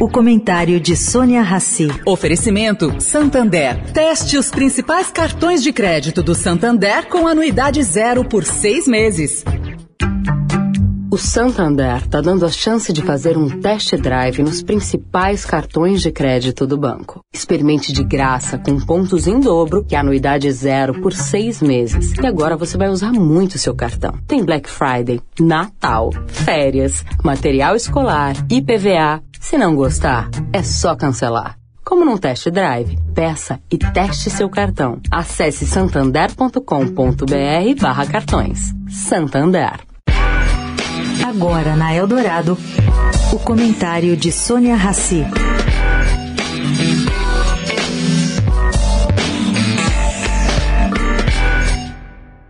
O comentário de Sônia Rassi. Oferecimento Santander. Teste os principais cartões de crédito do Santander com anuidade zero por seis meses. O Santander está dando a chance de fazer um test drive nos principais cartões de crédito do banco. Experimente de graça com pontos em dobro e anuidade zero por seis meses. E agora você vai usar muito seu cartão. Tem Black Friday, Natal, férias, material escolar, IPVA se não gostar, é só cancelar. Como num test drive, peça e teste seu cartão. Acesse santander.com.br barra cartões. Santander. Agora na Eldorado, o comentário de Sônia Rassi.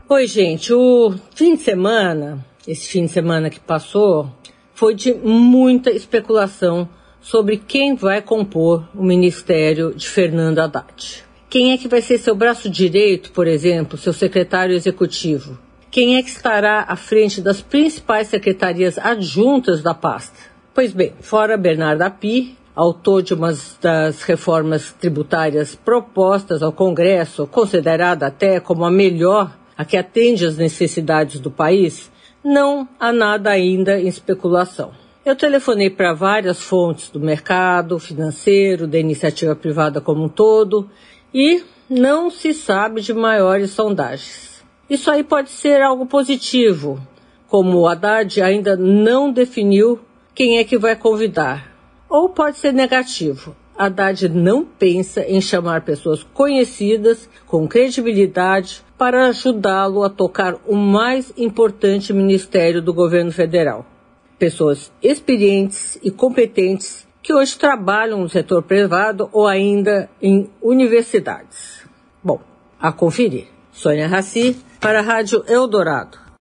Oi, gente. O fim de semana, esse fim de semana que passou, foi de muita especulação sobre quem vai compor o ministério de Fernando Haddad. Quem é que vai ser seu braço direito, por exemplo, seu secretário executivo? Quem é que estará à frente das principais secretarias adjuntas da pasta? Pois bem, fora Bernardo Api, autor de uma das reformas tributárias propostas ao Congresso, considerada até como a melhor, a que atende às necessidades do país, não há nada ainda em especulação. Eu telefonei para várias fontes do mercado financeiro, da iniciativa privada como um todo, e não se sabe de maiores sondagens. Isso aí pode ser algo positivo, como o Haddad ainda não definiu quem é que vai convidar. Ou pode ser negativo. Haddad não pensa em chamar pessoas conhecidas, com credibilidade, para ajudá-lo a tocar o mais importante ministério do governo federal. Pessoas experientes e competentes que hoje trabalham no setor privado ou ainda em universidades. Bom, a conferir. Sônia Raci, para a Rádio Eldorado.